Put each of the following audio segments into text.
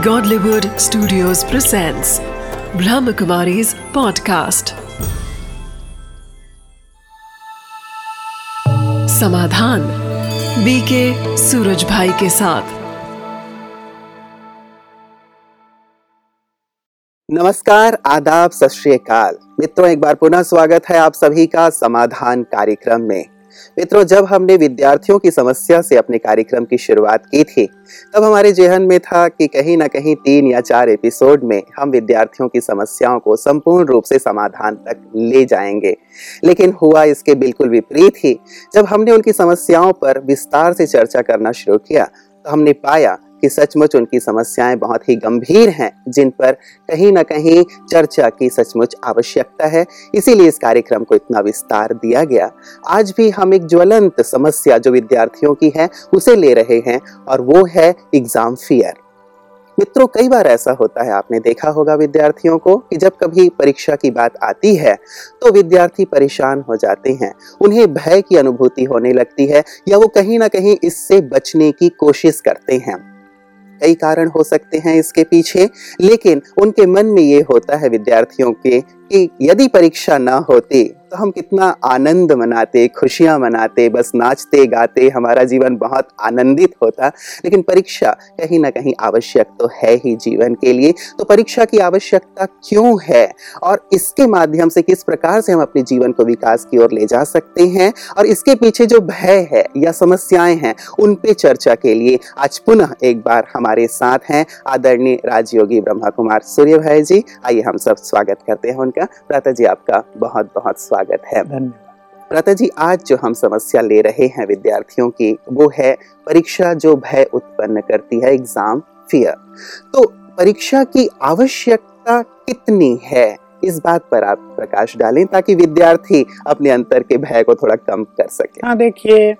Godlywood Studios presents Brahmakumari's podcast. समाधान BK Suraj bhai के साथ। नमस्कार, आदाब, सत मित्रों, एक बार पुनः स्वागत है आप सभी का समाधान कार्यक्रम में। मित्रों, जब हमने विद्यार्थियों की समस्या से अपने कार्यक्रम की शुरुआत की थी, तब हमारे जेहन में था कि कहीं ना कहीं तीन या चार एपिसोड में हम विद्यार्थियों की समस्याओं को संपूर्ण रूप से समाधान तक ले जाएँगे। लेकिन हुआ इसके बिल्कुल विपरीत ही। जब हमने उनकी समस्याओं पर विस्तार से चर्चा करना शुरू किया तो हमने पाया कि सचमुच उनकी समस्याएँ बहुत ही गंभीर हैं, जिन पर कहीं ना कहीं चर्चा की सचमुच आवश्यकता है। इसीलिए इस कार्यक्रम को इतना विस्तार दिया गया। आज भी हम एक ज्वलंत समस्या जो विद्यार्थियों की है, उसे ले रहे हैं, और वो है एग्ज़ाम फियर मित्रों, कई बार ऐसा होता है, आपने देखा होगा विद्यार्थियों को कि जब कभी परीक्षा की बात आती है तो विद्यार्थी परेशान हो जाते हैं। उन्हें भय की अनुभूति होने लगती है, या वो कहीं ना कहीं इससे बचने की कोशिश करते हैं। कई कारण हो सकते हैं इसके पीछे, लेकिन उनके मन में ये होता है विद्यार्थियों के कि यदि परीक्षा ना होती तो हम कितना आनंद मनाते, खुशियाँ मनाते, बस नाचते, गाते, हमारा जीवन बहुत आनंदित होता। लेकिन परीक्षा कहीं ना कहीं आवश्यक तो है ही जीवन के लिए। तो परीक्षा की आवश्यकता क्यों है? और इसके माध्यम से किस प्रकार से हम अपने जीवन को विकास की ओर ले जा सकते हैं? और इसके पीछे जो भय है या समस्याएँ हैं, उन पे चर्चा के लिए आज पुनः एक बार हमारे साथ हैं आदरणीय राजयोगी ब्रह्मा कुमार सूर्य भाई जी। आइए हम सब स्वागत करते हैं उनका। प्राता जी, आपका बहुत बहुत स्वागत। है। धन्यवाद। प्राता जी आज जो हम समस्या ले रहे हैं विद्यार्थियों की वो है परीक्षा जो भय उत्पन्न करती है एग्ज़ाम फियर तो परीक्षा की आवश्यकता कितनी है? इस बात पर आप प्रकाश डालें ताकि विद्यार्थी अपने अंतर के भय को थोड़ा कम कर सके। हाँ देखिए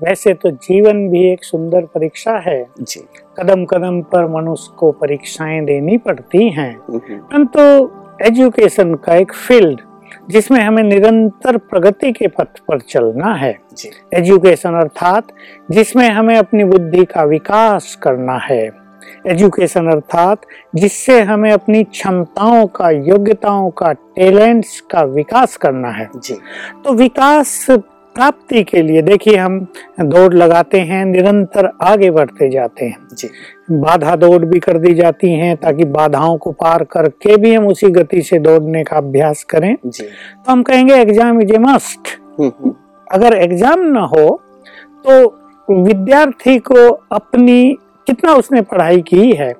वैसे तो जीवन भी एक सुंदर परीक्षा है। जी। कदम कदम पर मनुष्य को परीक्षाएँ देनी पड़ती हैं। हम्म, परंतु एजुकेशन का एक फ़ील्ड जिसमें हमें निरंतर प्रगति के पथ पर चलना है। एजुकेशन अर्थात जिसमें हमें अपनी बुद्धि का विकास करना है। एजुकेशन अर्थात जिससे हमें अपनी क्षमताओं का योग्यताओं का टैलेंट्स का विकास करना है। जी। तो विकास प्राप्ति के लिए देखिए हम दौड़ लगाते हैं निरंतर आगे बढ़ते जाते हैं। जी। बाधा दौड़ भी कर दी जाती हैं ताकि बाधाओं को पार करके भी हम उसी गति से दौड़ने का अभ्यास करें। जी। तो हम कहेंगे एग्ज़ाम इज़ ए मस्ट अगर एग्ज़ाम न हो तो विद्यार्थी को अपनी कितना उसने पढ़ाई की है?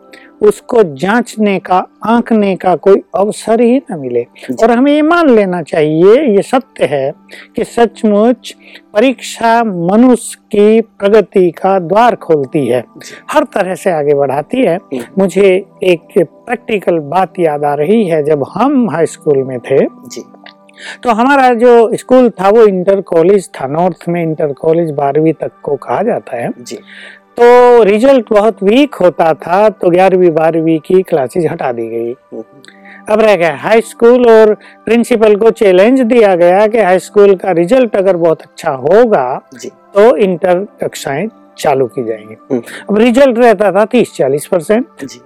उसको जांचने का आंकने का कोई अवसर ही न मिले। और हमें ये मान लेना चाहिए ये सत्य है कि सचमुच परीक्षा मनुष्य की प्रगति का द्वार खोलती है। हर तरह से आगे बढ़ाती है। मुझे एक प्रैक्टिकल बात याद आ रही है जब हम हाई स्कूल में थे जी। तो हमारा जो स्कूल था वो इंटर कॉलेज था नॉर्थ में इंटर कॉलेज बारहवीं तक को कहा जाता है। जी। तो रिज़ल्ट बहुत वीक होता था तो ग्यारहवीं बारहवीं की क्लासेज हटा दी गई। अब रह गया हाई स्कूल और प्रिंसिपल को चैलेंज दिया गया कि हाई स्कूल का रिज़ल्ट अगर बहुत अच्छा होगा जी। तो इंटर कक्षाएँ चालू की जाएँगी। हम्म, अब रिज़ल्ट रहता था तीस चालीस परसेंट। जी।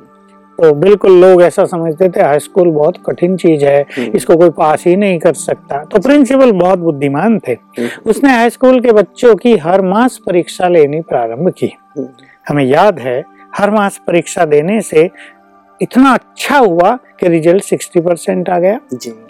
तो बिल्कुल लोग ऐसा समझते थे हाई स्कूल बहुत कठिन चीज़ है हम्म, इसको कोई पास ही नहीं कर सकता। तो प्रिंसिपल बहुत बुद्धिमान थे। हम्म, उसने हाई स्कूल के बच्चों की हर मास परीक्षा लेनी प्रारंभ की। हम्म, हमें याद है हर मास परीक्षा देने से इतना अच्छा हुआ कि रिज़ल्ट 60 परसेंट आ गया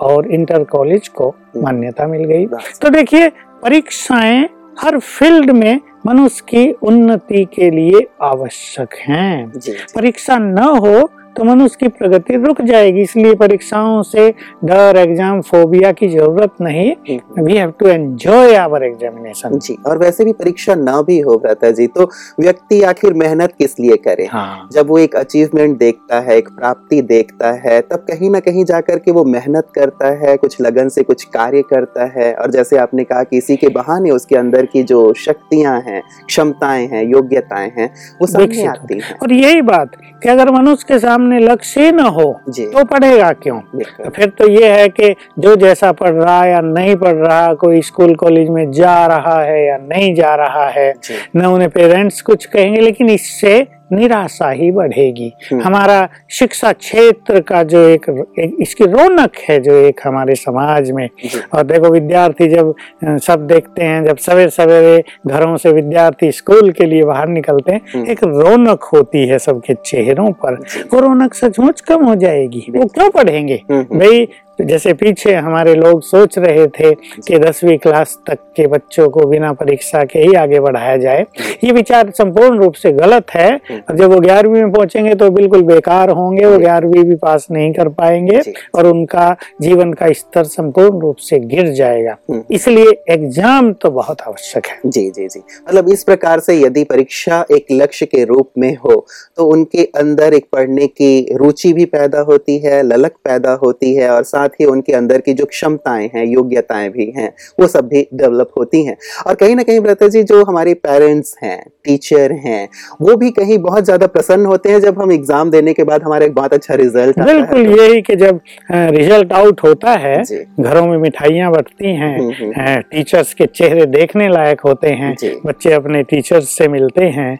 और इंटर कॉलेज को मान्यता मिल गई। तो देखिए परीक्षाएँ हर फ़ील्ड में मनुष्य की उन्नति के लिए आवश्यक हैं। परीक्षा न हो तो मनुष्य की प्रगति रुक जाएगी इसलिए परीक्षाओं से डर एग्ज़ाम फोबिया की ज़रूरत नहीं। We have to enjoy our examination जी और वैसे भी परीक्षा ना भी हो भ्राता जी तो व्यक्ति आखिर मेहनत किस लिए करे? हाँ। जब वो एक अचीवमेंट देखता है एक प्राप्ति देखता है तब कहीं ना कहीं जाकर के वो मेहनत करता है कुछ लगन से कुछ कार्य करता है और जैसे आपने कहा कि इसी के बहाने उसके अंदर की जो शक्तियाँ हैं क्षमताएँ हैं योग्यताएँ हैं वो सामने आती हैं। और यही बात कि अगर मनुष्य के सामने लक्ष्य ही न हो तो पढ़ेगा क्यों? बिल्कुल। फिर तो ये है कि जो जैसा पढ़ रहा है या नहीं पढ़ रहा कोई स्कूल कॉलेज में जा रहा है या नहीं जा रहा है न उन्हें पेरेंट्स कुछ कहेंगे लेकिन इससे निराशा ही बढ़ेगी। हम्म। हमारा शिक्षा क्षेत्र का जो एक, एक इसकी रौनक है जो एक हमारे समाज में। और देखो विद्यार्थी जब सब देखते हैं जब सवेरे सवेरे घरों से विद्यार्थी स्कूल के लिए बाहर निकलते हैं हम्म। एक रौनक होती है सबके चेहरों पर। वो रौनक सचमुच कम हो जाएगी। वो क्यों पढ़ेंगे? हम्म। भाई जैसे पीछे हमारे लोग सोच रहे थे कि दसवीं क्लास तक के बच्चों को बिना परीक्षा के ही आगे बढ़ाया जाए। ये विचार संपूर्ण रूप से गलत है। जब वो ग्यारहवीं में पहुँचेंगे तो बिल्कुल बेकार होंगे वो ग्यारहवीं भी पास नहीं कर पाएँगे और उनका जीवन का स्तर संपूर्ण रूप से गिर जाएगा। हम्म। इसलिए एग्ज़ाम तो बहुत आवश्यक है। जी जी जी। मतलब इस प्रकार से यदि परीक्षा एक लक्ष्य के रूप में हो तो उनके अंदर एक पढ़ने की रुचि भी पैदा होती है ललक पैदा होती है और साथ ही उनके अंदर की जो क्षमताएँ हैं योग्यताएँ भी हैं वो सब भी डेवलप होती हैं। और कहीं ना कहीं ब्रता जी जो हमारे पेरेंट्स हैं टीचर हैं वो भी कहीं बहुत ज़्यादा प्रसन्न होते हैं जब हम एग्ज़ाम देने के बाद हमारा एक बहुत अच्छा रिज़ल्ट आता है। बिल्कुल यही कि जब रिज़ल्ट आउट होता है घरों में मिठाइयाँ बंटती हैं हम्म, हम्म। हैं, टीचर्स के चेहरे देखने लायक होते हैं बच्चे अपने टीचर्स से मिलते हैं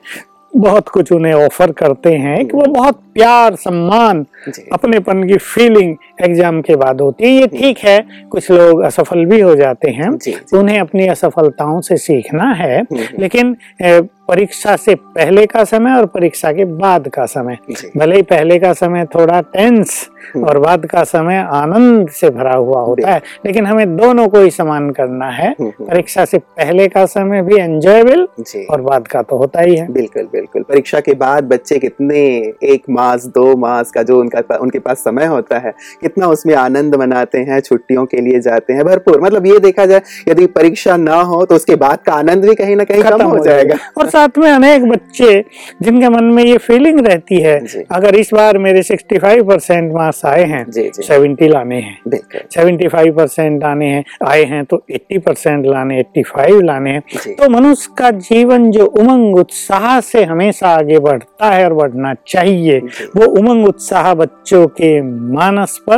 बहुत कुछ उन्हें ऑफ़र करते हैं कि वो बहुत प्यार सम्मान अपनेपन की फीलिंग एग्ज़ाम के बाद होती है। ये ठीक है कुछ लोग असफल भी हो जाते हैं। उन्हें अपनी असफलताओं से सीखना है। हम्म, लेकिन परीक्षा से पहले का समय और परीक्षा के बाद का समय। भले ही पहले का समय थोड़ा टेंस और बाद का समय आनंद से भरा हुआ होता है लेकिन हमें दोनों को ही समान करना है। हम्म, हम्म। परीक्षा से पहले का समय भी एंजॉयबल और बाद का तो होता ही है। बिल्कुल बिल्कुल। परीक्षा के बाद बच्चे कितने एक मास दो मास का जो उनका उनके पास समय होता है कितना उसमें आनंद मनाते हैं छुट्टियों के लिए जाते हैं भरपूर। मतलब ये देखा जाए यदि परीक्षा ना हो तो उसके बाद का आनंद भी कहीं ना कहीं कम हो जाएगा। और साथ में अनेक बच्चे जिनके मन में ये फीलिंग रहती है अगर इस बार मेरे 65 परसेंट मार्क्स आए हैं 70 लाने हैं बिल्कुल। 75 परसेंट आने हैं आए हैं तो 80 परसेंट लाने 85 लाने हैं तो मनुष्य का जीवन जो उमंग उत्साह से हमेशा आगे बढ़ता है और बढ़ना चाहिए वो उमंग उत्साह बच्चों के मानस पर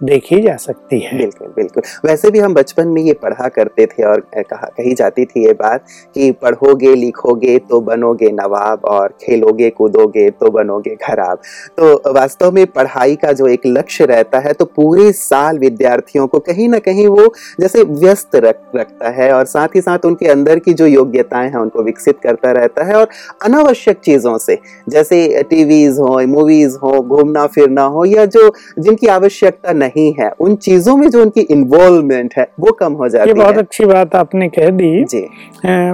देखी जा सकती है। बिल्कुल बिल्कुल। वैसे भी हम बचपन में ये पढ़ा करते थे और कहा, कही जाती थी ये बात कि पढ़ोगे, लिखोगे तो बनोगे नवाब और खेलोगे, कूदोगे तो बनोगे खराब। तो वास्तव में पढ़ाई का जो एक लक्ष्य रहता है तो पूरे साल विद्यार्थियों को कहीं ना कहीं वो जैसे व्यस्त रख, रखता है और साथ ही साथ उनके अंदर की जो योग्यताएँ हैं, उनको विकसित करता रहता है और अनावश्यक चीज़ों से, जैसे टीवीज हो, मूवीज़ हो घूमना फिरना हो या जो जिनकी आवश्यकता नहीं है। उन चीज़ों में जो उनकी इन्वॉल्वमेंट है वो कम हो ये जाती बहुत है। अच्छी बात आपने कह दी। जी।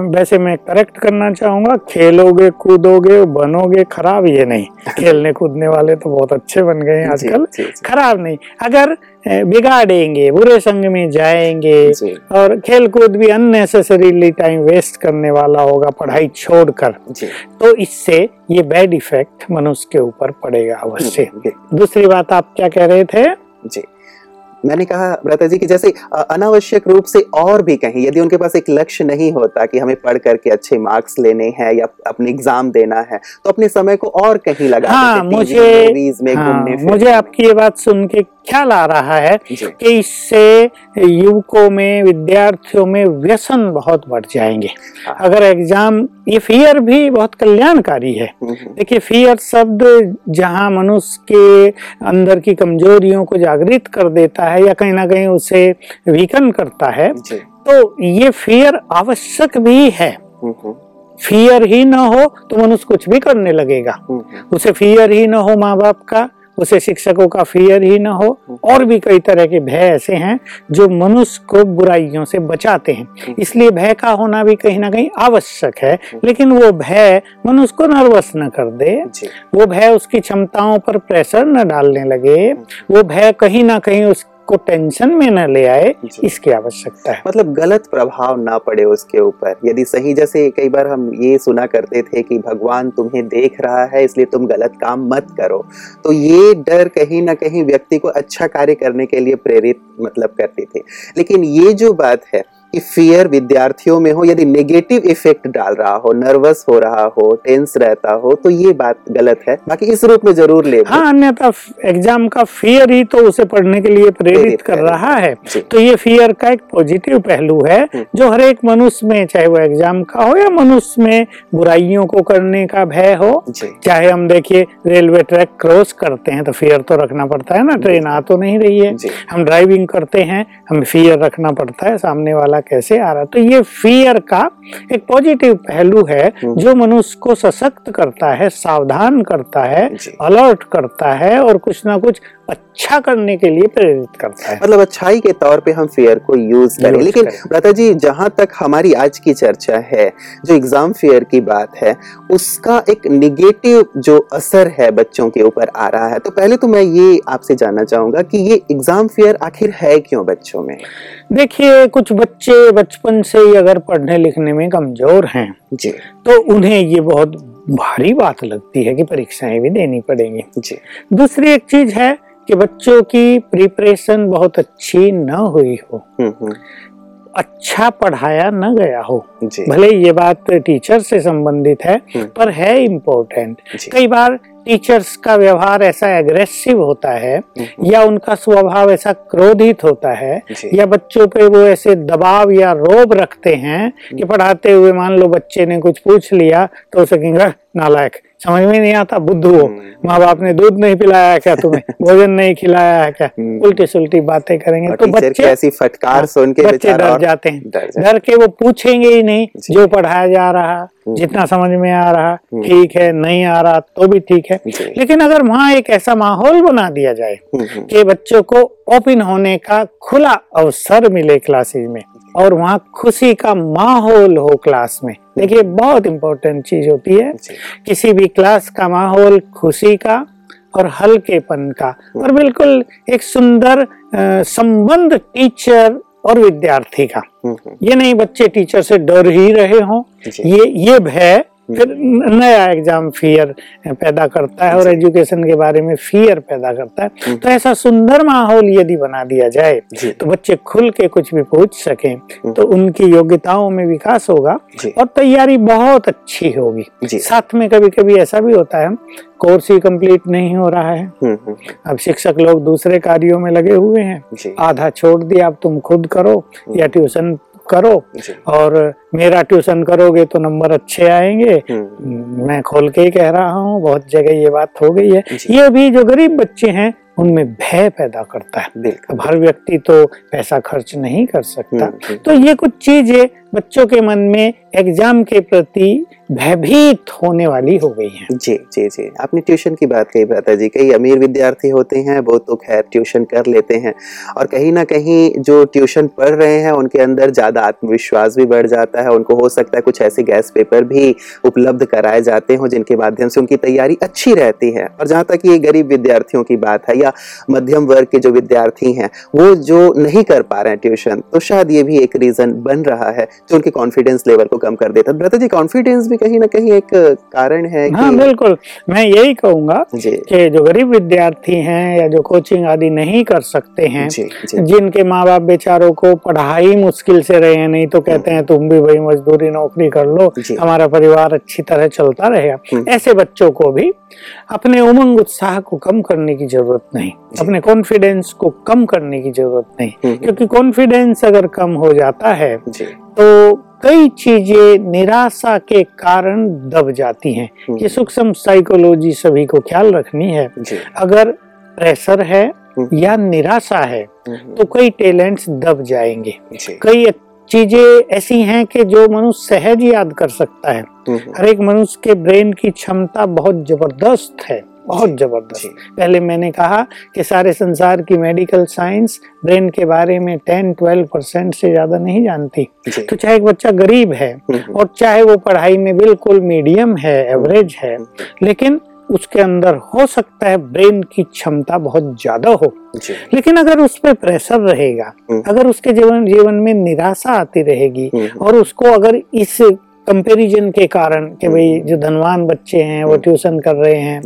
वैसे मैं करेक्ट करना चाहूँगा खेलोगे कूदोगे बनोगे खराब ये नहीं। खेलने कूदने वाले तो बहुत अच्छे बन गए हैं आजकल। खराब नहीं। अगर बिगाड़ेंगे बुरे संग में जाएँगे और खेल कूद भी अननेसेसरीली टाइम वेस्ट करने वाला होगा पढ़ाई छोड़कर तो इससे ये बैड इफ़ेक्ट मनुष्य के ऊपर पड़ेगा अवश्य। दूसरी बात आप क्या कह रहे थे? जी। मैंने कहा भ्राता जी कि जैसे अनावश्यक रूप से और भी कहीं यदि उनके पास एक लक्ष्य नहीं होता कि हमें पढ़ करके अच्छे मार्क्स लेने हैं या अपने एग्ज़ाम देना है तो अपने समय को और कहीं लगा हाँ, मुझे- में हाँ, मुझे आपकी ये बात सुन के ख्याल आ रहा है कि इससे युवकों में विद्यार्थियों में व्यसन बहुत बढ़ जाएँगे। हाँ। अगर एग्ज़ाम ये फियर भी बहुत कल्याणकारी है। हम्म, हम्म, देखिए फियर शब्द जहाँ मनुष्य के अंदर की कमजोरियों को जागृत कर देता है या कहीं ना कहीं उसे वीकन करता है तो ये फियर आवश्यक भी है। हम्म, फियर ही ना हो तो मनुष्य कुछ भी करने लगेगा। उसे फियर ही ना हो माँ बाप का उसे शिक्षकों का फियर ही ना हो। और भी कई तरह के भय ऐसे हैं जो मनुष्य को बुराइयों से बचाते हैं। इसलिए भय का होना भी कहीं ना कहीं आवश्यक है लेकिन वो भय मनुष्य को नर्वस न कर दे। वो भय उसकी क्षमताओं पर प्रेशर न डालने लगे। वो भय कहीं ना कहीं उसको टेंशन में न ले आए इसकी आवश्यकता है। मतलब गलत प्रभाव ना पड़े उसके ऊपर। यदि सही जैसे कई बार हम ये सुना करते थे कि भगवान तुम्हें देख रहा है इसलिए तुम गलत काम मत करो तो ये डर कहीं ना कहीं व्यक्ति को अच्छा कार्य करने के लिए प्रेरित मतलब करते थे। लेकिन ये जो बात है कि फियर विद्यार्थियों में हो यदि नेगेटिव इफ़ेक्ट डाल रहा हो नर्वस हो रहा हो टेंस रहता हो तो ये बात गलत है। बाकी इस रूप में ज़रूर ले हाँ अन्यथा एग्ज़ाम का फियर ही तो उसे पढ़ने के लिए प्रेरित कर रहा है। तो ये फियर का एक पॉजिटिव पहलू है हम्म। जो हर एक मनुष्य में चाहे वो एग्ज़ाम का हो या मनुष्य में बुराइयों को करने का भय हो चाहे हम देखिए रेलवे ट्रैक क्रॉस करते हैं तो फियर तो रखना पड़ता है ना ट्रेन आ तो नहीं रही है। हम ड्राइविंग करते हैं हमें फियर रखना पड़ता है सामने वाला कैसे आ रहा तो ये फियर का एक पॉजिटिव पहलू है हम्म। जो मनुष्य को सशक्त करता है सावधान करता है अलर्ट करता है और कुछ ना कुछ अच्छा करने के लिए प्रेरित करता है। मतलब अच्छाई के तौर पे हम फेयर को यूज़ करें। लेकिन करें। लता जी जहाँ तक हमारी आज की चर्चा है जो एग्ज़ाम फेयर की बात है उसका एक निगेटिव जो असर है बच्चों के ऊपर आ रहा है। तो पहले तो मैं ये आपसे जानना चाहूँगा कि ये एग्ज़ाम फेयर आखिर है क्यों बच्चों में? देखिए कुछ बच्चे बचपन से ही अगर पढ़ने लिखने में कमज़ोर हैं जी। तो उन्हें ये बहुत भारी बात लगती है कि परीक्षाएँ भी देनी पड़ेंगी। जी। दूसरी एक चीज़ है कि बच्चों की प्रिपरेशन बहुत अच्छी न हुई हो। हम्म हम्म। अच्छा पढ़ाया न गया हो। जी। भले ये बात टीचर से संबंधित है हम्म। पर है इम्पोर्टेंट कई बार टीचर्स का व्यवहार ऐसा एग्रेसिव होता है या उनका स्वभाव ऐसा क्रोधित होता है या बच्चों पे वो ऐसे दबाव या रोब रखते हैं कि पढ़ाते हुए मान लो बच्चे ने कुछ पूछ लिया तो उसे कहेंगे नालायक समझ में नहीं आता? बुद्ध हो। हम्म। माँ बाप ने दूध नहीं पिलाया है क्या तुम्हें? भोजन नहीं खिलाया है क्या? हम्म। उल्टी सुलटी बातें करेंगे। तो बच्चे ऐसी फटकार सुन के बच्चे डर जाते हैं। डर के वो पूछेंगे ही नहीं जो पढ़ाया जा रहा। जितना समझ में आ रहा हम्म। ठीक है नहीं आ रहा तो भी ठीक है। लेकिन अगर वहाँ एक ऐसा माहौल बना दिया जाए हम्म, हम्म, कि बच्चों को ओपन होने का खुला अवसर मिले क्लासेज में और वहाँ खुशी का माहौल हो क्लास में देखिए बहुत इंपॉर्टेंट चीज़ होती है किसी भी क्लास का माहौल खुशी का और हल्केपन का और बिल्कुल एक सुंदर संबंध टीचर और विद्यार्थी का। हम्म, हम्म, ये नहीं बच्चे टीचर से डर ही रहे हों। ये ये भय फिर नया एग्ज़ाम फियर पैदा करता है और एजुकेशन के बारे में फियर पैदा करता है। तो ऐसा सुंदर माहौल यदि बना दिया जाए तो बच्चे खुल के कुछ भी पूछ सकें तो उनकी योग्यताओं में विकास होगा और तैयारी बहुत अच्छी होगी। साथ में कभी कभी ऐसा भी होता है कोर्स ही कंप्लीट नहीं हो रहा है। हम्म, हम्म, अब शिक्षक लोग दूसरे कार्यों में लगे हुए हैं। आधा छोड़ दिया अब तुम खुद करो या ट्यूशन करो और मेरा ट्यूशन करोगे तो नंबर अच्छे आएँगे। हम्म, मैं खोल के ही कह रहा हूँ बहुत जगह ये बात हो गई है। ये भी जो गरीब बच्चे हैं उनमें भय पैदा करता है। अब हर व्यक्ति तो पैसा खर्च नहीं कर सकता। हम्म, हम्म, तो ये कुछ चीज़ें बच्चों के मन में एग्ज़ाम के प्रति भयभीत होने वाली हो गई हैं। जी जी जी। आपने ट्यूशन की बात कही, भ्राता जी, कई अमीर विद्यार्थी होते हैं वो तो खैर ट्यूशन कर लेते हैं और कहीं ना कहीं जो ट्यूशन पढ़ रहे हैं, उनके अंदर ज़्यादा आत्मविश्वास भी बढ़ जाता है। उनको हो सकता है कुछ ऐसे गैस पेपर भी उपलब्ध कराए जाते हो, जिनके माध्यम से उनकी तैयारी अच्छी रहती है। और जहाँ तक ये गरीब विद्यार्थियों की बात है या मध्यम वर्ग के जो विद्यार्थी हैं, वो जो नहीं कर पा रहे हैं ट्यूशन तो शायद ये भी एक रीजन बन रहा है जो उनके कॉन्फिडेंस लेवल को कम कर देता है। भ्राता जी कॉन्फिडेंस भी कहीं ना कहीं एक कारण है हाँ कि बिल्कुल। मैं यही कहूँगा कि जो गरीब विद्यार्थी हैं या जो कोचिंग आदि नहीं कर सकते हैं जी जी जिनके माँ बाप बेचारों को पढ़ाई मुश्किल से रहे हैं नहीं तो कहते हैं तुम भी भाई मजदूरी नौकरी कर लो हमारा परिवार अच्छी तरह चलता रहेगा हम्म। ऐसे बच्चों को भी अपने उमंग उत्साह को कम करने की ज़रूरत नहीं अपने कॉन्फिडेंस को कम करने की ज़रूरत नहीं हम्म, क्योंकि कॉन्फिडेंस अगर कम हो जाता है तो कई चीज़ें निराशा के कारण दब जाती हैं। हम्म, ये सूक्ष्म साइकोलॉजी सभी को ख्याल रखनी है। अगर प्रेशर है हम्म। या निराशा है हम्म, तो कई टैलेंट्स दब जाएँगे। कई चीज़ें ऐसी हैं कि जो मनुष्य सहज याद कर सकता है। हर एक मनुष्य के ब्रेन की क्षमता बहुत ज़बरदस्त है। बहुत ज़बरदस्त। पहले मैंने कहा कि सारे संसार की मेडिकल साइंस ब्रेन के बारे में 10-12 परसेंट से ज़्यादा नहीं जानती। तो चाहे एक बच्चा गरीब है हम्म, और चाहे वो पढ़ाई में बिल्कुल मीडियम है एवरेज है लेकिन उसके अंदर हो सकता है ब्रेन की क्षमता बहुत ज़्यादा हो। लेकिन अगर उस पर प्रेशर रहेगा हम्म। अगर उसके जीवन जीवन में निराशा आती रहेगी हम्म, और उसको अगर इस कंपैरिजन के कारण कि भाई जो धनवान बच्चे हैं वो हम्म। ट्यूशन कर रहे हैं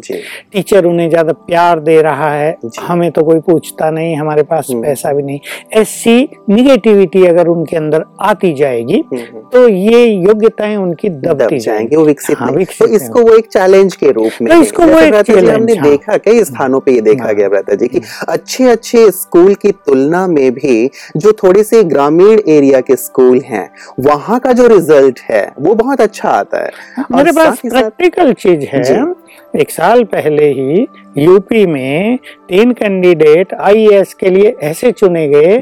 टीचर उन्हें ज़्यादा प्यार दे रहा है हमें तो कोई पूछता नहीं हमारे पास हम्म। पैसा भी नहीं ऐसी निगेटिविटी अगर उनके अंदर आती जाएगी हम्म, हम्म। तो ये योग्यताएँ उनकी दबती जाएँगी वो विकसित हाँ, तो इसको वो एक चैलेंज के रूप में तो इसको वो एक हमने हाँ। देखा कई स्थानों पे ये देखा हाँ। गया भ्राता जी की अच्छे अच्छे स्कूल की तुलना में भी जो थोड़े से ग्रामीण एरिया के स्कूल हैं वहाँ का जो रिज़ल्ट है वो बहुत अच्छा आता है। मेरे पास प्रैक्टिकल चीज़ है। एक साल पहले ही यूपी में तीन कैंडिडेट आईएएस के लिए ऐसे चुने गए।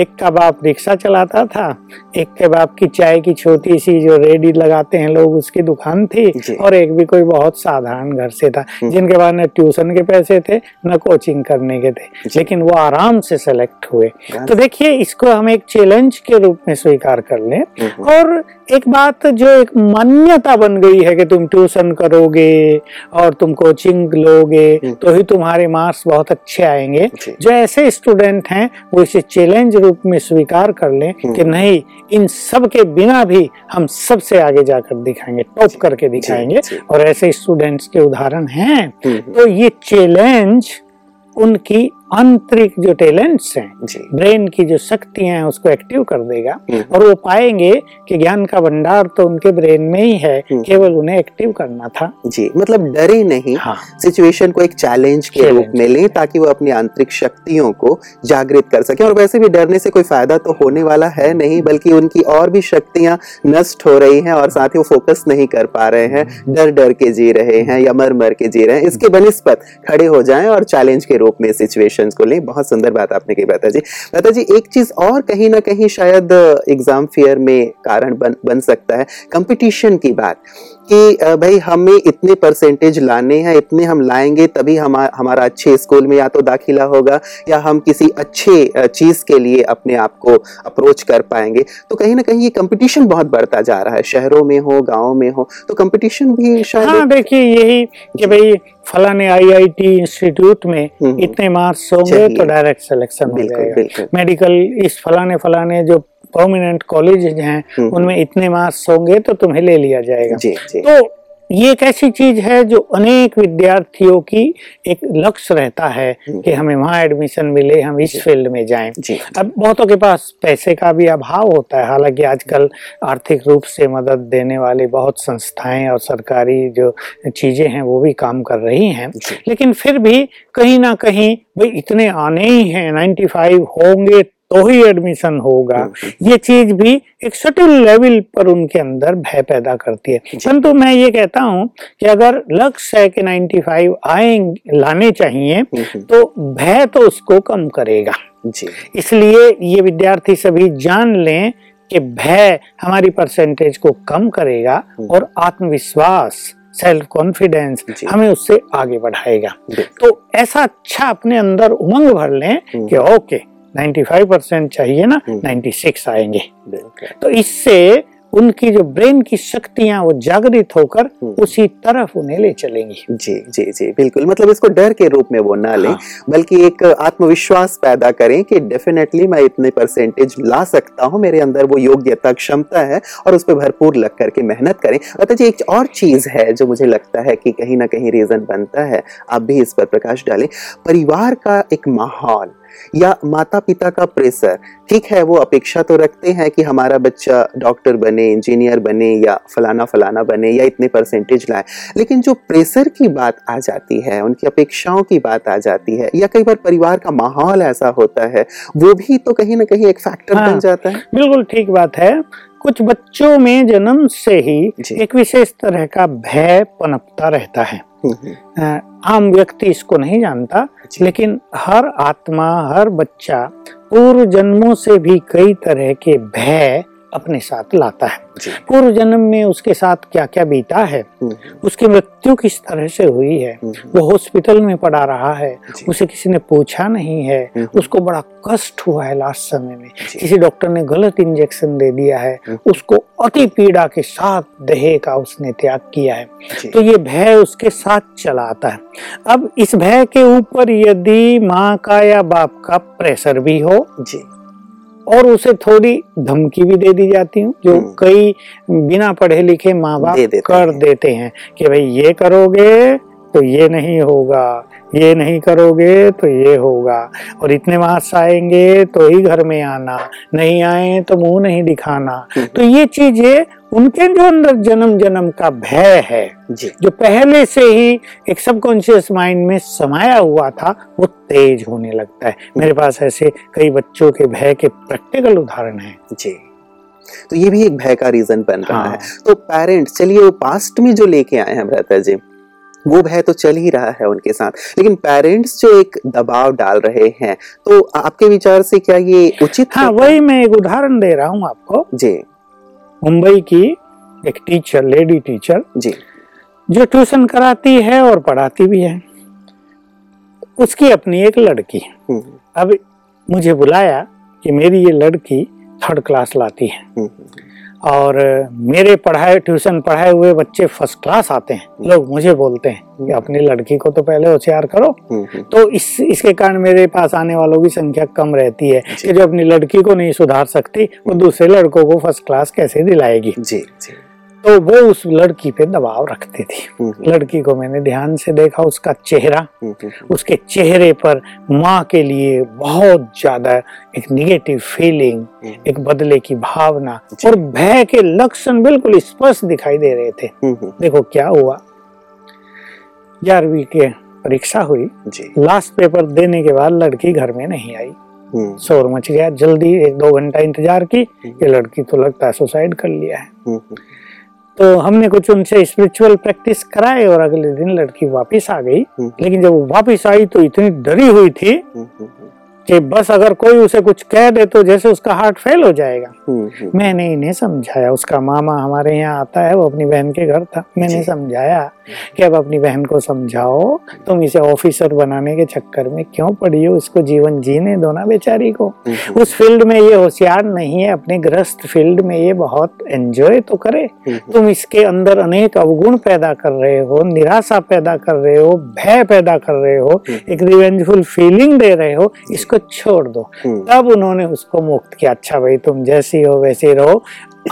एक का बाप रिक्शा चलाता था एक के बाप की चाय की छोटी सी जो रेडी लगाते हैं लोग उसकी दुकान थी और एक भी कोई बहुत साधारण घर से था हम्म। जिनके पास न ट्यूशन के पैसे थे न कोचिंग करने के थे लेकिन वो आराम से सेलेक्ट हुए। तो देखिए इसको हम एक चैलेंज के रूप में स्वीकार कर लें। हम्म, और एक बात जो एक मान्यता बन गई है कि तुम ट्यूशन करोगे और तुम कोचिंग लोगे हम्म। तो ही तुम्हारे मार्क्स बहुत अच्छे आएँगे। जो। ऐसे स्टूडेंट हैं वो इसे चैलेंज रूप में स्वीकार कर लें हम्म। कि नहीं इन सब के बिना भी हम सबसे आगे जाकर दिखाएँगे टॉप करके दिखाएँगे। और ऐसे स्टूडेंट्स के उदाहरण हैं हम्म, तो ये चैलेंज उनकी आंतरिक जो टैलेंट्स हैं ब्रेन की जो शक्तियाँ हैं उसको एक्टिव कर देगा हम्म। और वो पाएँगे कि ज्ञान का भंडार तो उनके ब्रेन में ही है हम्म। केवल उन्हें एक्टिव करना था। जी मतलब डरे नहीं। हाँ। सिचुएशन को एक चैलेंज के रूप में लें ताकि वो अपनी आंतरिक शक्तियों को जागृत कर सके। और वैसे भी डरने से कोई फ़ायदा तो होने वाला है नहीं बल्कि उनकी और भी शक्तियाँ नष्ट हो रही हैं और साथ ही वो फोकस नहीं कर पा रहे हैं। डर डर के जी रहे हैं या मर मर के जी रहे हैं। इसके बनिस्पत खड़े हो जाएँ और चैलेंज के रूप में सिचुएशंस को लें। बहुत सुंदर बात आपने कही बता जी बता जी एक चीज़ और कहीं ना कहीं शायद एग्ज़ाम फेयर में कारण बन बन सकता है। कंपटीशन की बात कि भाई हमें इतने परसेंटेज लाने हैं इतने हम लाएँगे तभी हम हमारा अच्छे स्कूल में या तो दाखिला होगा या हम किसी अच्छे चीज़ के लिए अपने आप को अप्रोच कर पाएँगे। तो कहीं ना कहीं ये कंपटीशन बहुत बढ़ता जा रहा है। शहरों में हो गाँव में हो तो कंपटीशन भी शायद हाँ देखिए यही कि भाई फलाने आईआईटी इंस्टीट्यूट में हम्म, इतने मार्क्स होंगे। तो डायरेक्ट सिलेक्शन हो जाएगा। मेडिकल इस फलाने फलाने जो प्रोमिनेंट कॉलेज हैं हम्म, उनमें इतने मार्क्स होंगे तो तुम्हें ले लिया जाएगा। जी जी। तो ये एक ऐसी चीज़ है जो अनेक विद्यार्थियों की एक लक्ष्य रहता है कि हमें वहाँ एडमिशन मिले हम इस फ़ील्ड में जाएँ। जी। अब बहुतों के पास पैसे का भी अभाव होता है। हालाँकि आजकल आर्थिक रूप से मदद देने वाली बहुत संस्थाएँ और सरकारी जो चीज़ें हैं वो भी काम कर रही हैं। लेकिन फिर भी कहीं ना कहीं भाई इतने आने ही हैं। 95 होंगे तो ही एडमिशन होगा। ये चीज़ भी एक सटल लेवल पर उनके अंदर भय पैदा करती है। परंतु मैं ये कहता हूँ कि अगर लक्ष्य है कि 95 आएँगे लाने चाहिए हम्म, तो भय तो उसको कम करेगा। इसलिए ये विद्यार्थी सभी जान लें कि भय हमारी परसेंटेज को कम करेगा और आत्मविश्वास सेल्फ कॉन्फिडेंस हमें उससे आगे बढ़ाएगा। तो ऐसा अच्छा अपने अंदर उमंग भर लें हम्म। कि ओके 95 परसेंट चाहिए ना हम्म। 96 आएँगे तो इससे उनकी जो ब्रेन की शक्तियाँ वो जागृत होकर हम्म। उसी तरफ़ उन्हें ले चलेंगी जी जी जी बिल्कुल मतलब इसको डर के रूप में वो ना लें हाँ। बल्कि एक आत्मविश्वास पैदा करें कि डेफिनेटली मैं इतने परसेंटेज ला सकता हूँ मेरे अंदर वो योग्यता क्षमता है और उस पर भरपूर लग करके मेहनत करें अतः जी एक और चीज़ है जो मुझे लगता है कि कहीं ना कहीं रीजन बनता है आप भी इस पर प्रकाश डालें परिवार का एक माहौल या माता पिता का प्रेशर ठीक है वो अपेक्षा तो रखते हैं कि हमारा बच्चा डॉक्टर बने इंजीनियर बने या फलाना फलाना बने या इतने परसेंटेज लाए लेकिन जो प्रेशर की बात आ जाती है उनकी अपेक्षाओं की बात आ जाती है या कई बार परिवार का माहौल ऐसा होता है वो भी तो कहीं ना कहीं एक फैक्टर हाँ। बन जाता है बिल्कुल ठीक बात है कुछ बच्चों में जन्म से ही एक विशेष तरह का भय पनपता रहता है हम्म, हम्म, आम व्यक्ति इसको नहीं जानता। लेकिन हर आत्मा हर बच्चा पूर्व जन्मों से भी कई तरह के भय अपने साथ लाता है। पूर्व जन्म में उसके साथ क्या क्या बीता है? हम्म, उसकी मृत्यु किस तरह से हुई है? हम्म, वो हॉस्पिटल में पड़ा रहा है। उसे किसी ने पूछा नहीं है। हम्म। उसको बड़ा कष्ट हुआ है लास्ट समय में। किसी डॉक्टर ने गलत इंजेक्शन दे दिया है। उसको अति पीड़ा के साथ देह का उसने त्याग किया है। तो ये भय उसके साथ चला आता है। अब इस भय के ऊपर यदि माँ का या बाप का प्रेशर भी हो जी। और उसे थोड़ी धमकी भी दे दी जाती हूँ जो हम्म। कई बिना पढ़े लिखे माँ बाप दे देते कर हैं। देते हैं कि भाई ये करोगे तो ये नहीं होगा ये नहीं करोगे तो ये होगा और इतने मार्क्स आएँगे तो ही घर में आना नहीं आए तो मुँह नहीं दिखाना हम्म। तो ये चीज़ें उनके जो अंदर जन्म जन्म का भय है जी। जो पहले से ही एक सबकॉन्शियस माइंड में समाया हुआ था वो तेज होने लगता है। मेरे पास ऐसे कई बच्चों के भय के प्रैक्टिकल उदाहरण हैं। जी। तो ये भी एक भय का रीजन बन रहा हाँ। है। तो पेरेंट्स चलिए वो पास्ट में जो लेके आए हैं भ्राता जी वो भय तो चल ही रहा है उनके साथ। लेकिन पेरेंट्स जो एक दबाव डाल रहे हैं तो आपके विचार से क्या ये उचित हाँ है? वही मैं एक उदाहरण दे रहा हूँ आपको। जी। मुंबई की एक टीचर लेडी टीचर जी। जो ट्यूशन कराती है और पढ़ाती भी है। उसकी अपनी एक लड़की है। हम्म, अब मुझे बुलाया कि मेरी ये लड़की थर्ड क्लास लाती है। हम्म, और मेरे पढ़ाए ट्यूशन पढ़ाए हुए बच्चे फ़र्स्ट क्लास आते हैं। लोग मुझे बोलते हैं कि अपनी लड़की को तो पहले होशियार करो। हम्म, हम्म, तो इस इसके कारण मेरे पास आने वालों की संख्या कम रहती है कि जो अपनी लड़की को नहीं सुधार सकती वो दूसरे लड़कों को फ़र्स्ट क्लास कैसे दिलाएगी? जी जी। तो वो उस लड़की पे दबाव रखती थी। हम्म, हम्म, लड़की को मैंने ध्यान से देखा उसका चेहरा हम्म, उसके चेहरे पर माँ के लिए बहुत ज़्यादा एक निगेटिव फीलिंग एक बदले की भावना और भय के लक्षण बिल्कुल स्पष्ट दिखाई दे रहे थे। देखो क्या हुआ। ग्यारहवीं के परीक्षा हुई। लास्ट पेपर देने के बाद लड़की घर में नहीं आई। शोर मच गया। जल्दी एक दो घंटा इंतज़ार की। ये लड़की तो लगता है सुसाइड कर लिया है। तो हमने कुछ उनसे स्पिरिचुअल प्रैक्टिस कराए और अगले दिन लड़की वापस आ गई। हम्म, लेकिन जब वो वापस आई तो इतनी डरी हुई थी हम्म, हम्म, कि बस अगर कोई उसे कुछ कह दे तो जैसे उसका हार्ट फेल हो जाएगा। मैंने इन्हें समझाया। उसका मामा हमारे यहाँ आता है वो अपनी बहन के घर था। मैंने समझाया कि अब अपनी बहन को समझाओ तुम इसे ऑफिसर बनाने के चक्कर में क्यों पड़ी हो? इसको जीवन जीने दो ना बेचारी को। हम्म, उस फ़ील्ड में ये होशियार नहीं है अपने ग्रस्त फ़ील्ड में ये बहुत एंजॉय तो करे। हम्म, तुम इसके अंदर अनेक अवगुण पैदा कर रहे हो निराशा पैदा कर रहे हो भय पैदा कर रहे हो हम्म। एक रिवेंजफुल फीलिंग दे रहे हो इसको छोड़ दो। हम्म, तब उन्होंने उसको मुक्त किया। अच्छा भाई तुम जैसी हो वैसी रहो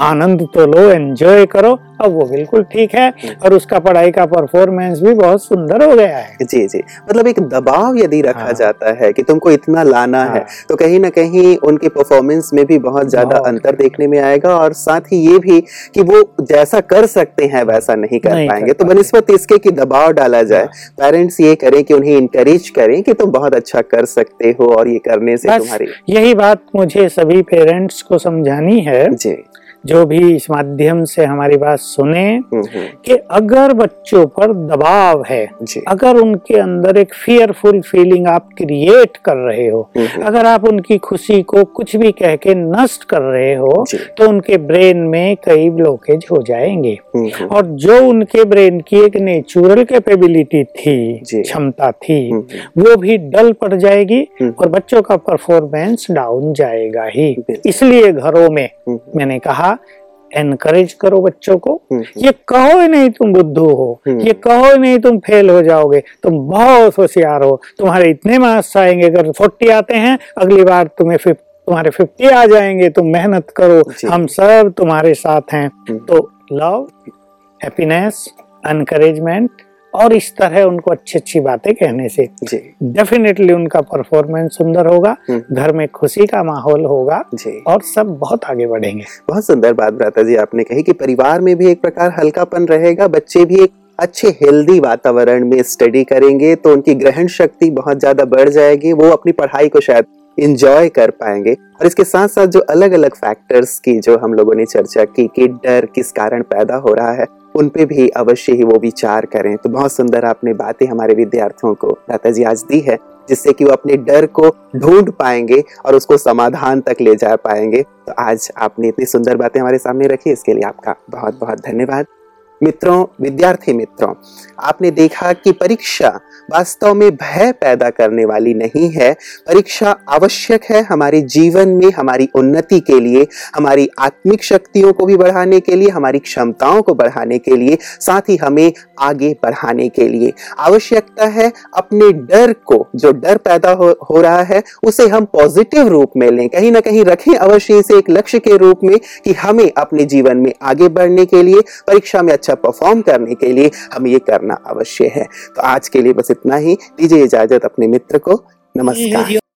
आनंद तो लो एंजॉय करो अब वो बिल्कुल ठीक है और उसका पढ़ाई का परफॉर्मेंस भी बहुत सुंदर हो गया है जी जी मतलब एक दबाव यदि रखा हाँ। जाता है कि तुमको इतना लाना हाँ। है हाँ। तो कहीं ना कहीं उनके परफॉर्मेंस में भी बहुत ज़्यादा अंतर देखने में आएगा और साथ ही ये भी कि वो जैसा कर सकते हैं वैसा नहीं कर नहीं कर पाएँगे तो पाते। बनस्पत इसके कि दबाव डाला जाए हाँ। पेरेंट्स ये करें कि उन्हें इंकरेज करें कि तुम बहुत अच्छा कर सकते हो और ये करने से तुम्हारी यही बात मुझे सभी पेरेंट्स को समझानी है जी जो भी इस माध्यम से हमारी बात सुने हम्म, हम्म, कि अगर बच्चों पर दबाव है अगर उनके अंदर एक फियरफुल फीलिंग आप क्रिएट कर रहे हो हम्म, अगर आप उनकी खुशी को कुछ भी कह के नष्ट कर रहे हो तो उनके ब्रेन में कई ब्लॉकेज हो जाएँगे। और जो उनके ब्रेन की एक नेचुरल कैपेबिलिटी थी क्षमता थी वो भी डल पड़ जाएगी। और बच्चों का परफॉर्मेंस डाउन जाएगा ही। इसलिए घरों में मैंने कहा एनकरेज करो बच्चों को हम्म, ये कहो ही नहीं तुम बुद्धू हो हम्म। ये कहो ही नहीं तुम फेल हो जाओगे तुम बहुत होशियार हो तुम्हारे इतने मार्क्स आएँगे अगर फोर्टी आते हैं अगली बार तुम्हें फिफ्टी तुम्हारे फिफ्टी आ जाएँगे तुम मेहनत करो हम सब तुम्हारे साथ हैं हम्म। तो लव हैप्पीनेस एनकरेजमेंट और इस तरह उनको अच्छी अच्छी बातें कहने से डेफिनेटली उनका परफॉर्मेंस सुंदर होगा हम्म। घर में खुशी का माहौल होगा जी। और सब बहुत आगे बढ़ेंगे। बहुत सुंदर बात भ्राता जी आपने कही कि परिवार में भी एक प्रकार हल्कापन रहेगा बच्चे भी एक अच्छे हेल्दी वातावरण में स्टडी करेंगे तो उनकी ग्रहण शक्ति बहुत ज़्यादा बढ़ जाएगी वो अपनी पढ़ाई को शायद इंजॉय कर पाएँगे। और इसके साथ साथ जो अलग अलग फैक्टर्स की जो हम लोगों ने चर्चा की कि डर किस कारण पैदा हो रहा है उन पे भी अवश्य ही वो विचार करें। तो बहुत सुंदर आपने बातें हमारे विद्यार्थियों को दाताजी जी आज दी है, जिससे कि वो अपने डर को ढूंढ पाएँगे और उसको समाधान तक ले जा पाएँगे। तो आज आपने इतनी सुंदर बातें हमारे सामने रखी, इसके लिए आपका बहुत बहुत धन्यवाद। मित्रों विद्यार्थी मित्रों आपने देखा कि परीक्षा वास्तव में भय पैदा करने वाली नहीं है। परीक्षा आवश्यक है हमारे जीवन में हमारी उन्नति के लिए हमारी आत्मिक शक्तियों को भी बढ़ाने के लिए हमारी क्षमताओं को बढ़ाने के लिए साथ ही हमें आगे बढ़ाने के लिए। आवश्यकता है अपने डर को जो डर पैदा हो, हो रहा है उसे हम पॉजिटिव रूप में लें। कहीं ना कहीं रखें अवश्य इसे एक लक्ष्य के रूप में कि हमें अपने जीवन में आगे बढ़ने के लिए परीक्षा में अच्छा परफॉर्म करने के लिए हम ये करना अवश्य है। तो आज के लिए बस इतना ही। दीजिए इजाज़त अपने मित्र को। नमस्कार।